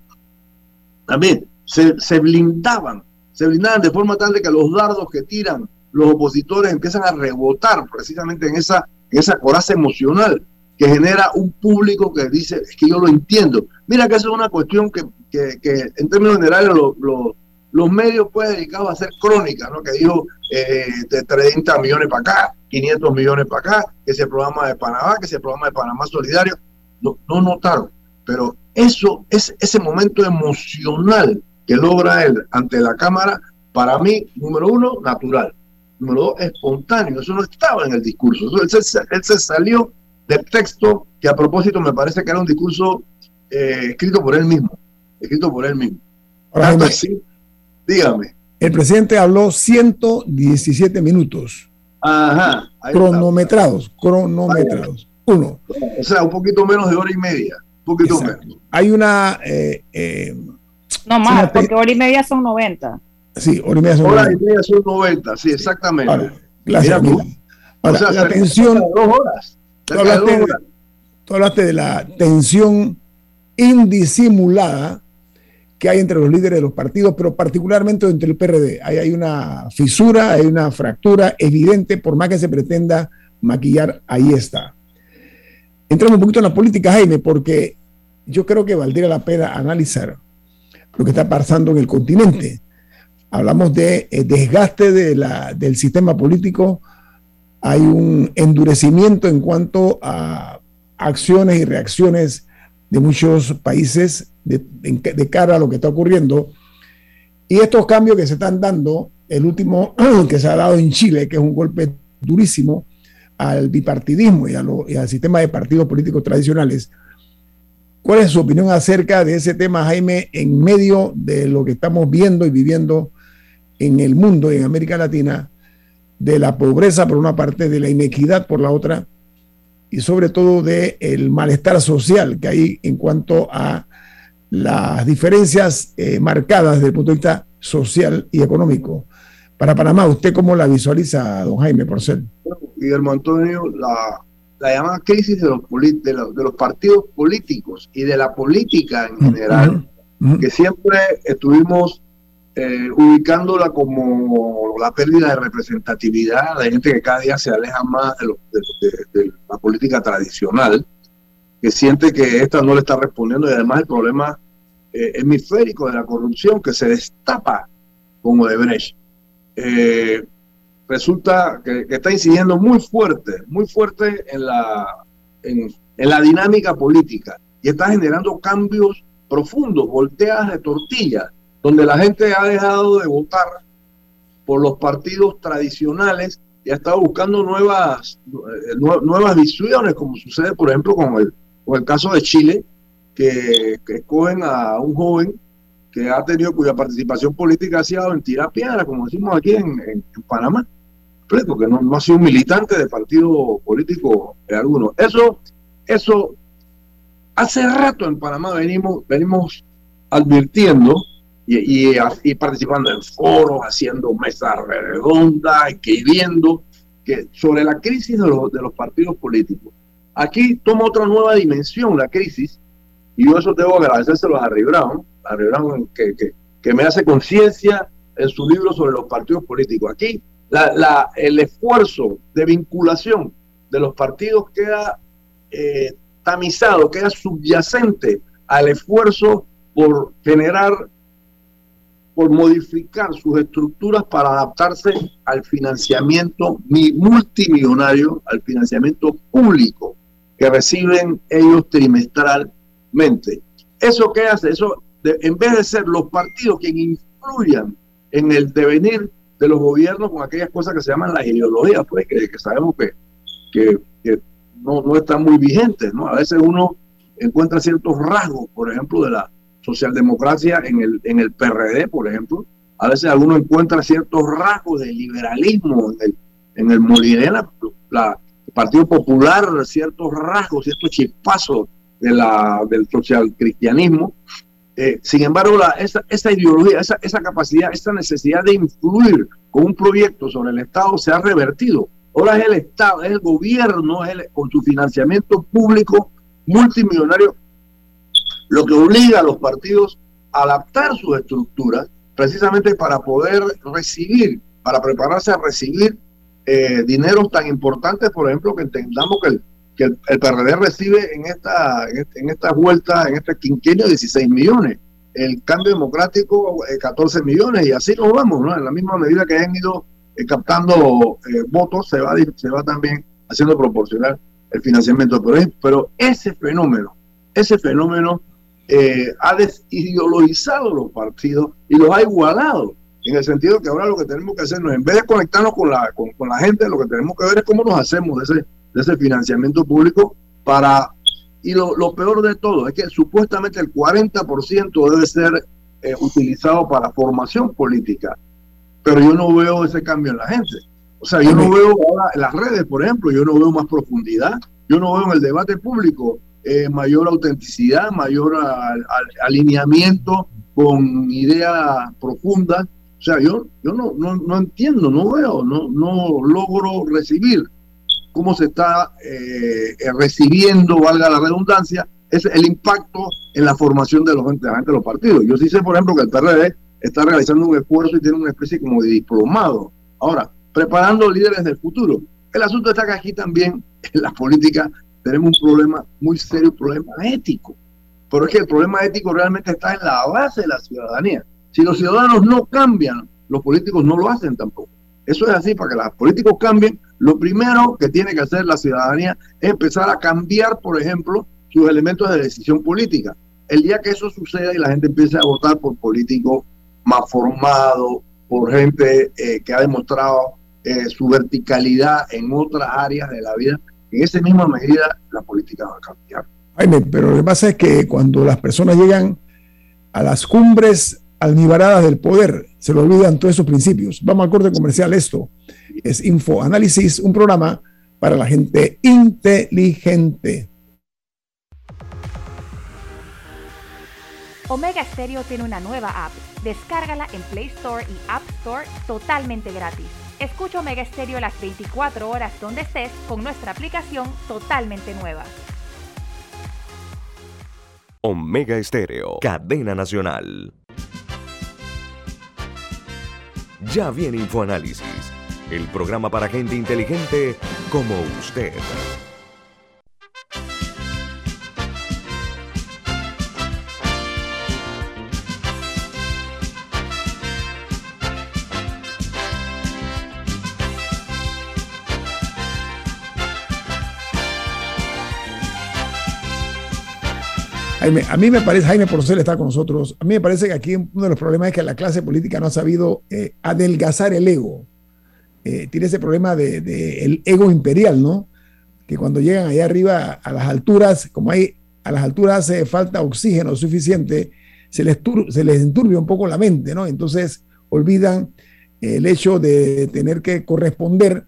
También se, se blindaban se blindaban de forma tal de que los dardos que tiran los opositores empiezan a rebotar precisamente en esa, en esa coraza emocional que genera un público que dice, es que yo lo entiendo. Mira que eso es una cuestión que, que, en términos generales los medios pueden dedicados a hacer crónica, ¿no? que dijo eh, de 30 millones para acá, 500 millones para acá, que ese programa de Panamá, que ese programa de Panamá Solidario, no, no notaron. Pero eso, es ese momento emocional que logra él ante la Cámara, para mí, número uno, natural. Número dos, espontáneo. Eso no estaba en el discurso. él, se, salió del texto que a propósito me parece que era un discurso eh, escrito por él mismo. Escrito por él mismo. dígame.
El presidente habló 117 minutos.
Ajá.
Cronometrados, cronometrados. Uno.
O sea, un poquito menos de hora y media. Un poquito menos.
Hay una eh, eh,
no más, porque hora y media son 90.
Sí, hora y media son
hora 90. y media son 90, sí, exactamente.
gracias. o sea, la tensión, dos horas. Tú hablaste, de la tensión indisimulada que hay entre los líderes de los partidos, pero particularmente entre el PRD. Hay una fisura, hay una fractura evidente, por más que se pretenda maquillar, ahí está. Entramos un poquito en la política, Jaime, porque yo creo que valdría la pena analizar lo que está pasando en el continente. Hablamos de eh, desgaste del sistema político, hay un endurecimiento en cuanto a acciones y reacciones de muchos países de, cara a lo que está ocurriendo. Y estos cambios que se están dando, el último [clears throat] que se ha dado en Chile, que es un golpe durísimo al bipartidismo y, y al sistema de partidos políticos tradicionales, ¿Cuál es su opinión acerca de ese tema, Jaime, en medio de lo que estamos viendo y viviendo en el mundo en América Latina, de la pobreza por una parte, de la inequidad por la otra, y sobre todo del el malestar social que hay en cuanto a las diferencias eh, marcadas desde el punto de vista social y económico. Para Panamá, ¿usted cómo la visualiza, don Jaime Porcel?
Guillermo Antonio, la, la llamada crisis de los, de los, de los partidos políticos y de la política en general, que siempre estuvimos eh, ubicándola como la pérdida de representatividad, de gente que cada día se aleja más de, la política tradicional, que siente que esta no le está respondiendo y además el problema eh, hemisférico de la corrupción que se destapa como de Brecht. Eh, resulta que, está incidiendo muy fuerte, muy fuerte en la, en, la dinámica política y está generando cambios profundos, volteadas de tortilla, donde la gente ha dejado de votar por los partidos tradicionales y ha estado buscando nuevas, eh, nuevas visiones, como sucede, por ejemplo, con el, con el caso de Chile, que, escogen a un joven que ha tenido cuya participación política ha sido en tirar piedra, como decimos aquí en, Panamá que no, ha sido un militante de partido político alguno. Eso, eso, hace rato en Panamá venimos, venimos advirtiendo y, y, participando en foros, haciendo mesas redondas, escribiendo que sobre la crisis de los, de los partidos políticos. Aquí toma otra nueva dimensión la crisis, y yo eso que agradecérselo a Harry Brown, Harry Brown que, que, que me hace conciencia en su libro sobre los partidos políticos. Aquí la, el esfuerzo de vinculación de los partidos queda eh, tamizado, queda subyacente al esfuerzo por generar, por modificar sus estructuras para adaptarse al financiamiento multimillonario, al financiamiento público que reciben ellos trimestralmente. ¿Eso qué hace? Eso, en vez de ser los partidos quienes influyan en el devenir de los gobiernos con aquellas cosas que se llaman las ideologías, pues que, sabemos que, que, no, no, están muy vigentes, ¿no? A veces uno encuentra ciertos rasgos, por ejemplo, de la socialdemocracia en el, en el PRD, por ejemplo. A veces uno encuentra ciertos rasgos del liberalismo en el, en el la, el Partido Popular, ciertos rasgos, ciertos chispazos del socialcristianismo. Eh, sin embargo, la, esa, esa, ideología, esa, esa capacidad, esa necesidad de influir con un proyecto sobre el Estado se ha revertido. Ahora es el Estado, es el gobierno, es con su financiamiento público multimillonario, lo que obliga a los partidos a adaptar sus estructuras precisamente para poder recibir, para prepararse a recibir eh, dineros tan importantes, por ejemplo, que entendamos que el, que el, PRD recibe en esta, en esta vuelta, en este quinquenio, 16 millones. El cambio democrático, 14 eh, millones, y así nos vamos, ¿no? En la misma medida que han ido eh, captando eh, votos, se va, se va también haciendo proporcional el financiamiento. Pero, pero ese fenómeno, ese fenómeno ha desideologizado los partidos y los ha igualado en el sentido que ahora lo que tenemos que hacer, en vez de conectarnos con la, con, con, la gente, lo que tenemos que ver es cómo nos hacemos de ese de ese financiamiento público para... Y lo, peor de todo es que supuestamente el 40% debe ser eh, utilizado para formación política, pero yo no veo ese cambio en la gente. O sea, yo no veo ahora en las redes, por ejemplo, yo no veo más profundidad, yo no veo en el debate público eh, mayor autenticidad, mayor alineamiento con ideas profundas. O sea, yo, yo no, no, no entiendo, no veo, no, no logro recibir cómo se está eh, recibiendo, valga la redundancia, es el impacto en la formación de los, de los partidos. Yo sí sé, por ejemplo, que el PRD está realizando un esfuerzo y tiene una especie como de diplomado. Ahora, preparando líderes del futuro. El asunto está que aquí también, [laughs] en la política, tenemos un problema muy serio, un problema ético. Pero es que el problema ético realmente está en la base de la ciudadanía. Si los ciudadanos no cambian, los políticos no lo hacen tampoco. Eso es así, para que los políticos cambien, lo primero que tiene que hacer la ciudadanía es empezar a cambiar, por ejemplo, sus elementos de decisión política. El día que eso suceda y la gente empiece a votar por políticos más formados, por gente eh, que ha demostrado eh, su verticalidad en otras áreas de la vida, en esa misma medida la política va a cambiar.
Pero lo que pasa es que cuando las personas llegan a las cumbres almibaradas del poder, se lo olvidan todos esos principios. Vamos al corte comercial. Esto es Info Análisis, un programa para la gente inteligente.
Omega Stereo tiene una nueva app. Descárgala en Play Store y App Store totalmente gratis. Escucha Omega Stereo las 24 horas donde estés con nuestra aplicación totalmente nueva.
Omega Estéreo, cadena nacional. Ya viene InfoAnálisis, el programa para gente inteligente como usted.
Jaime, a mí me parece, Jaime Porcel está con nosotros, a mí me parece que aquí uno de los problemas es que la clase política no ha sabido eh, adelgazar el ego. Eh, tiene ese problema del de, el ego imperial, ¿no? Que cuando llegan allá arriba a las alturas, como hay a las alturas hace falta oxígeno suficiente, se les, se les enturbia un poco la mente, ¿no? Entonces olvidan el hecho de tener que corresponder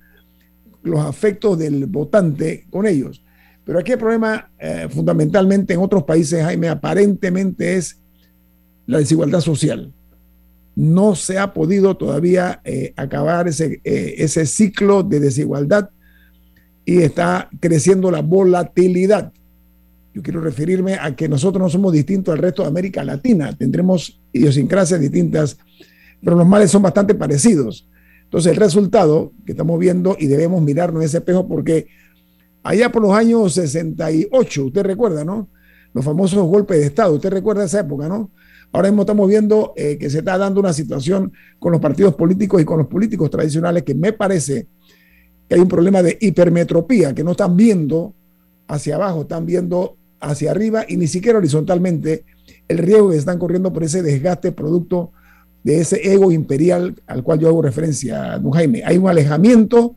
los afectos del votante con ellos. Pero aquí el problema eh, fundamentalmente en otros países, Jaime, aparentemente es la desigualdad social. No se ha podido todavía eh, acabar ese, eh, ese ciclo de desigualdad y está creciendo la volatilidad. Yo quiero referirme a que nosotros no somos distintos al resto de América Latina, tendremos idiosincrasias distintas, pero los males son bastante parecidos. Entonces el resultado que estamos viendo y debemos mirarnos en ese espejo porque allá por los años 68, usted recuerda, ¿no? Los famosos golpes de Estado, usted recuerda esa época, ¿no? Ahora mismo estamos viendo eh, que se está dando una situación con los partidos políticos y con los políticos tradicionales que me parece que hay un problema de hipermetropía, que no están viendo hacia abajo, están viendo hacia arriba y ni siquiera horizontalmente el riesgo que están corriendo por ese desgaste producto de ese ego imperial al cual yo hago referencia, don Jaime. Hay un alejamiento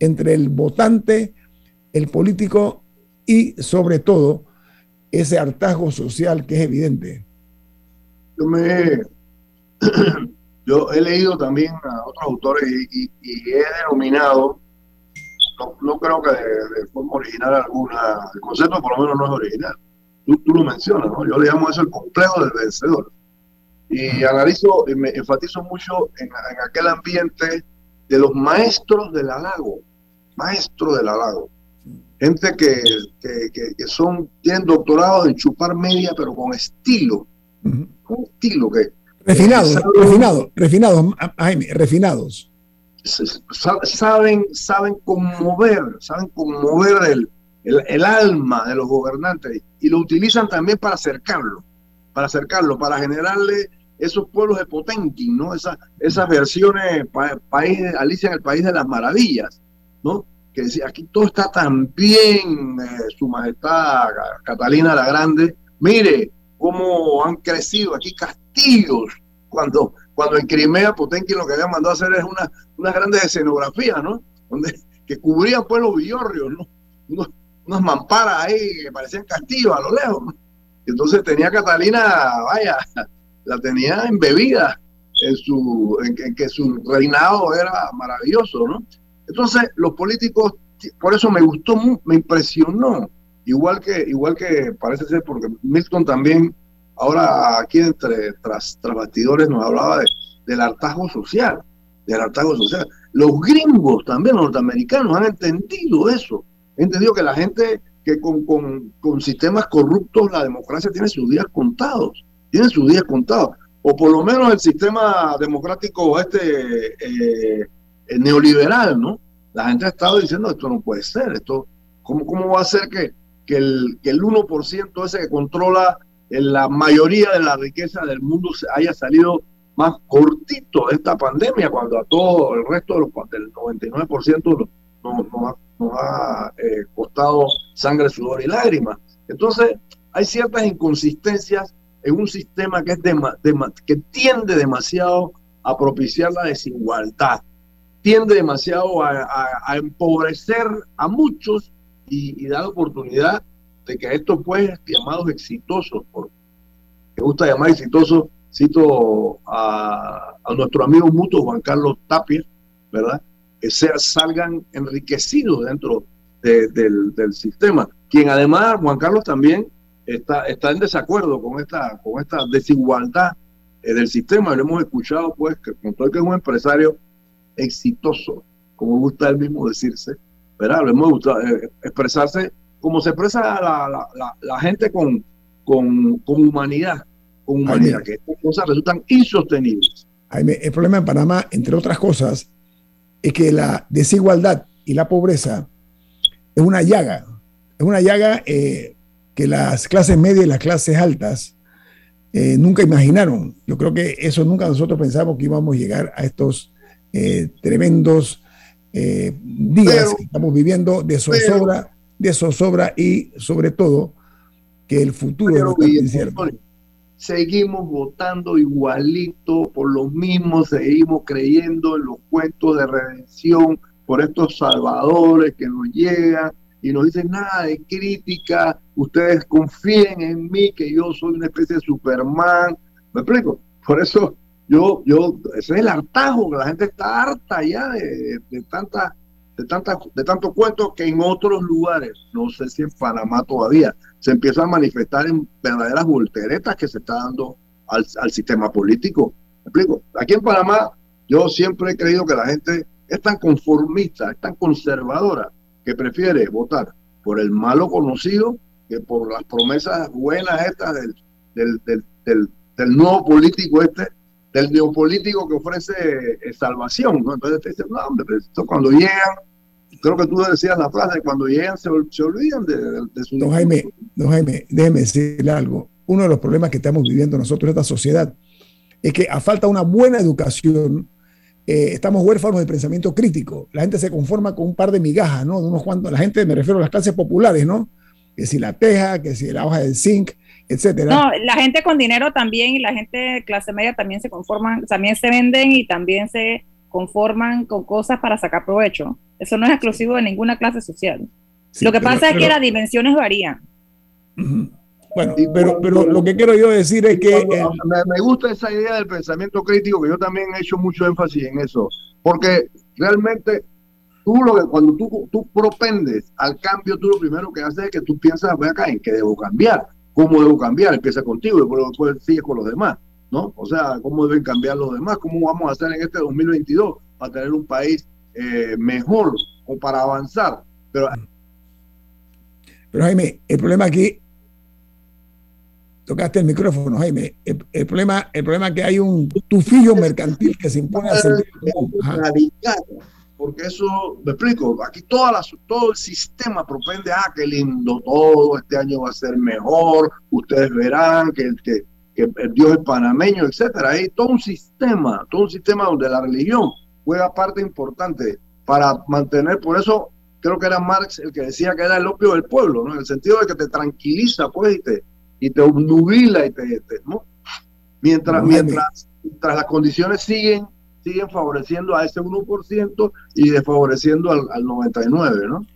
entre el votante el político y sobre todo ese hartazgo social que es evidente.
Yo me [clears throat] yo he leído también a otros autores y, he denominado, no, creo que de, forma original alguna, el concepto por lo menos no es original. Tú, lo mencionas, ¿no? Yo le llamo eso el complejo del vencedor. Y analizo, y me enfatizo mucho en, en aquel ambiente de los maestros del halago, maestros del halago gente que, que, son, tienen doctorado en chupar media, pero con estilo. Con estilo que.
Refinados, refinados, refinados, Jaime, refinados.
Saben, saben conmover, saben conmover el, el, alma de los gobernantes y lo utilizan también para acercarlo, para acercarlo, para generarle esos pueblos de Potenkin, ¿no? Esa, esas versiones, país, Alicia en el País de las Maravillas, ¿no? Que decía, aquí todo está tan bien, eh, Su Majestad Catalina la Grande, mire cómo han crecido aquí castillos, cuando, cuando en Crimea Potenkin lo que había mandado a hacer es una, una grandes escenografías, ¿no? Donde, que cubrían pues los villorrios, ¿no? Unas mamparas ahí que parecían castillos a lo lejos. entonces tenía Catalina, vaya, la tenía embebida en su en que su reinado era maravilloso, ¿no? Entonces, los políticos, por eso me gustó, me impresionó, igual que, igual que parece ser, porque Milton también, ahora aquí entre tras, tras bastidores nos hablaba de, del hartazgo social. del hartazgo social. Los gringos también, los norteamericanos, han entendido eso. Han entendido que la gente que con, con, con sistemas corruptos la democracia tiene sus días contados, tiene sus días contados. O por lo menos el sistema democrático este eh, neoliberal, ¿no? La gente ha estado diciendo esto no puede ser, esto, ¿cómo, cómo va a ser que, que, el, que el 1% ese que controla la mayoría de la riqueza del mundo haya salido más cortito de esta pandemia cuando a todo el resto de los, del 99% nos, nos ha, eh, costado sangre, sudor y lágrimas. Entonces, hay ciertas inconsistencias en un sistema que, es que tiende demasiado a propiciar la desigualdad, tiende demasiado a, empobrecer a muchos y, dar oportunidad de que estos pues llamados exitosos, por, me gusta llamar exitosos, cito a, a nuestro amigo mutuo Juan Carlos Tapia, ¿verdad? Que sea, salgan enriquecidos dentro del, del sistema. Quien además, Juan Carlos también está, está en desacuerdo con esta, con esta desigualdad eh, del sistema. Lo hemos escuchado, pues, que con todo que es un empresario exitoso, como gusta él mismo decirse, ¿verdad? Lo hemos gustado eh, expresarse como se expresa la, la, la, gente con, con, con, humanidad, con humanidad, que estas cosas resultan insostenibles.
Jaime, el problema en Panamá, entre otras cosas, es que la desigualdad y la pobreza es una llaga, es una llaga eh, que las clases medias y las clases altas eh, nunca imaginaron. Yo creo que eso nunca nosotros pensamos que íbamos a llegar a estos eh, tremendos eh, días que estamos viviendo de zozobra, de zozobra y sobre todo que el futuro incierto.
Seguimos votando igualito por los mismos, seguimos creyendo en los cuentos de redención por estos salvadores que nos llegan y no dicen nada de crítica, ustedes confíen en mí, que yo soy una especie de Superman. ¿Me explico? Por eso yo, yo, ese es el hartajo, la gente está harta ya de, de tanta, de tanta, de tantos cuentos que en otros lugares, no sé si en Panamá todavía, se empieza a manifestar en verdaderas volteretas que se está dando al, al sistema político. ¿Me explico? Aquí en Panamá, yo siempre he creído que la gente es tan conformista, es tan conservadora, que prefiere votar por el malo conocido que por las promesas buenas estas del, del, del, del, nuevo político este, del neopolítico que ofrece eh, salvación. ¿no? Entonces te dicen, no, hombre, esto cuando llegan, creo que tú decías la frase, cuando llegan se, se olvidan de, de, su...
Don Jaime, don Jaime, déjeme decirle algo. Uno de los problemas que estamos viviendo nosotros en esta sociedad es que a falta de una buena educación, eh, estamos huérfanos de pensamiento crítico. La gente se conforma con un par de migajas, ¿no? De unos cuantos, la gente, me refiero a las clases populares, ¿no? Que si la teja, que si la hoja del zinc, etcétera.
No, la gente con dinero también y la gente de clase media también se conforman, también se venden y también se conforman con cosas para sacar provecho. Eso no es exclusivo de ninguna clase social. Sí, lo que pero, pasa es que las dimensiones varían.
Uh -huh. Bueno, pero, pero lo que quiero yo decir es que...
Eh, me, me, gusta esa idea del pensamiento crítico, que yo también he hecho mucho énfasis en eso, porque realmente tú lo que, cuando tú, tú propendes al cambio, tú lo primero que haces es que tú piensas, voy acá, en qué debo cambiar, cómo debo cambiar, empieza contigo y después sigues con los demás, ¿no? O sea, cómo deben cambiar los demás, cómo vamos a hacer en este 2022 para tener un país eh, mejor o para avanzar. Pero,
pero Jaime, el problema aquí tocaste el micrófono, Jaime. El, el, problema, el problema es que hay un tufillo mercantil que se impone al
radical, porque eso, me explico, aquí toda la, todo el sistema propende, ah, qué lindo todo, este año va a ser mejor, ustedes verán que, que, que el Dios es panameño, etcétera. Hay todo un sistema, todo un sistema donde la religión juega parte importante para mantener, por eso creo que era Marx el que decía que era el opio del pueblo, ¿no? En el sentido de que te tranquiliza, pues, y te, y te obnubila y te, te ¿no? mientras, mientras, mientras las condiciones siguen siguen favoreciendo a ese 1% y desfavoreciendo al, al 99, ¿no?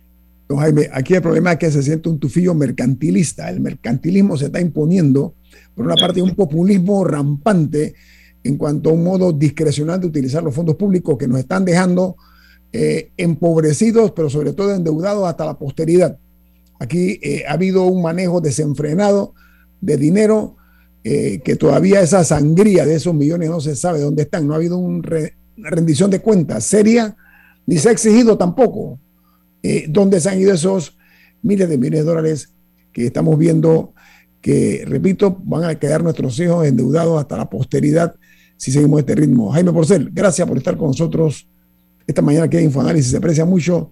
Don Jaime, aquí el problema es que se siente un tufillo mercantilista. El mercantilismo se está imponiendo por una parte un populismo rampante en cuanto a un modo discrecional de utilizar los fondos públicos que nos están dejando eh, empobrecidos, pero sobre todo endeudados hasta la posteridad. Aquí eh, ha habido un manejo desenfrenado de dinero, eh, que todavía esa sangría de esos millones no se sabe dónde están. No ha habido un, re, rendición de cuentas seria, ni se ha exigido tampoco eh, dónde se han ido esos miles de millones de dólares que estamos viendo que, repito, van a quedar nuestros hijos endeudados hasta la posteridad si seguimos este ritmo. Jaime Porcel, gracias por estar con nosotros esta mañana aquí en Infoanálisis. Se aprecia mucho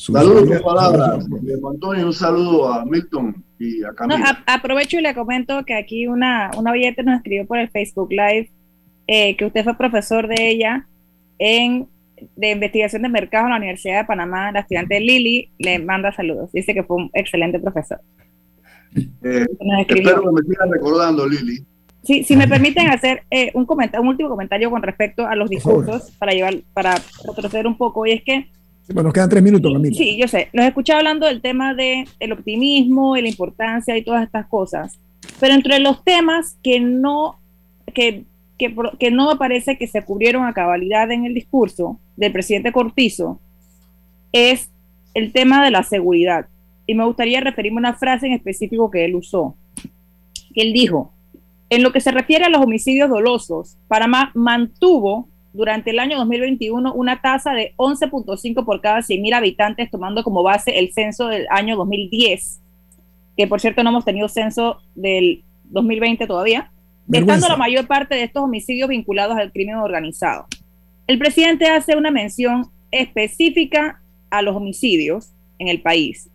Saludos con palabras. Antonio, un saludo a Milton y a Camila.
aprovecho y le comento que aquí una, una oyente nos escribió por el Facebook Live eh, que usted fue profesor de ella en de investigación de mercado en la Universidad de Panamá, la estudiante Lili le manda saludos. Dice que fue un excelente profesor.
Eh, espero que me sigan recordando, Lili.
Sí, si me permiten hacer eh, un, comentario, un último comentario con respecto a los discursos para llevar, para retroceder un poco, y es que
bueno, nos quedan tres minutos, Camila.
Sí, yo sé. Los escuché hablando del tema del el optimismo y la importancia y todas estas cosas. Pero entre los temas que no, que, que, que no me parece que se cubrieron a cabalidad en el discurso del presidente Cortizo es el tema de la seguridad. Y me gustaría referirme a una frase en específico que él usó. Que él dijo, en lo que se refiere a los homicidios dolosos, Panamá mantuvo durante el año 2021 una tasa de 11.5 por cada 100.000 habitantes, tomando como base el censo del año 2010, que por cierto no hemos tenido censo del 2020 todavía, estando la mayor parte de estos homicidios vinculados al crimen organizado. El presidente hace una mención específica a los homicidios en el país.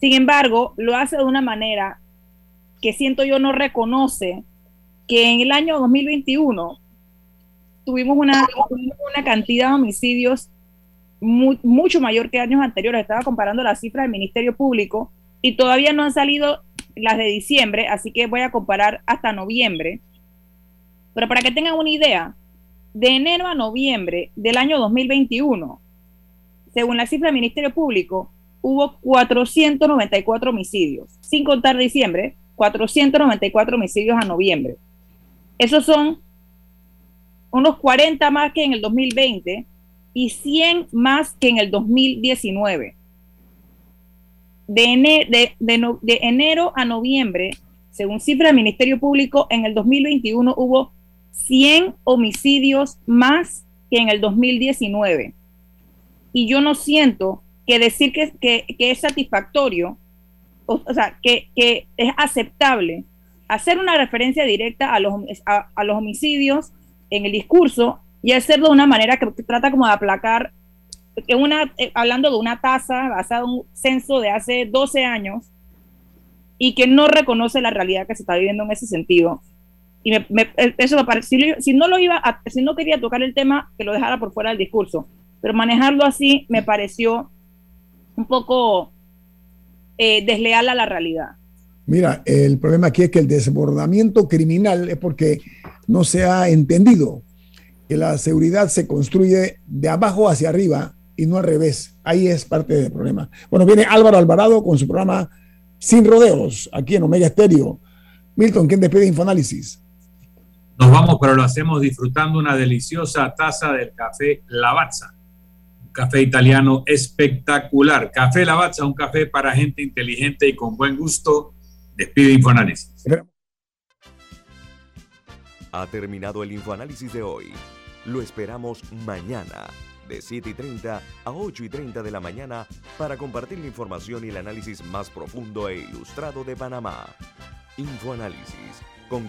Sin embargo, lo hace de una manera que siento yo no reconoce que en el año 2021 tuvimos una, una cantidad de homicidios mucho mayor que años anteriores. Estaba comparando las cifras del Ministerio Público y todavía no han salido las de diciembre, así que voy a comparar hasta noviembre. Pero para que tengan una idea, de enero a noviembre del año 2021, según la cifra del Ministerio Público, hubo 494 homicidios, sin contar diciembre, 494 homicidios a noviembre. Esos son unos 40 más que en el 2020 y 100 más que en el 2019. De, de, enero a noviembre, según cifra del Ministerio Público, en el 2021 hubo 100 homicidios más que en el 2019. Y yo no siento que decir que, que, es satisfactorio, o, sea, que, que, es aceptable hacer una referencia directa a los, a los homicidios en el discurso y hacerlo de una manera que, trata como de aplacar, una, eh, hablando de una tasa basada en un censo de hace 12 años y que no reconoce la realidad que se está viviendo en ese sentido. Y me, eso me parece, si, no lo iba si no quería tocar el tema, que lo dejara por fuera del discurso, pero manejarlo así me pareció un poco eh, desleal a la realidad.
Mira, el problema aquí es que el desbordamiento criminal es porque no se ha entendido que la seguridad se construye de abajo hacia arriba y no al revés. Ahí es parte del problema. Bueno, viene Álvaro Alvarado con su programa Sin Rodeos, aquí en Omega Estéreo. Milton, ¿quién despide Infoanálisis?
Nos vamos, pero lo hacemos disfrutando una deliciosa taza del café Lavazza. Un café italiano espectacular. Café Lavazza, un café para gente inteligente y con buen gusto. Despide Infoanálisis.
Ha terminado el infoanálisis de hoy. Lo esperamos mañana, de 7 y 30 a 8 y 30 de la mañana, para compartir la información y el análisis más profundo e ilustrado de Panamá. Infoanálisis con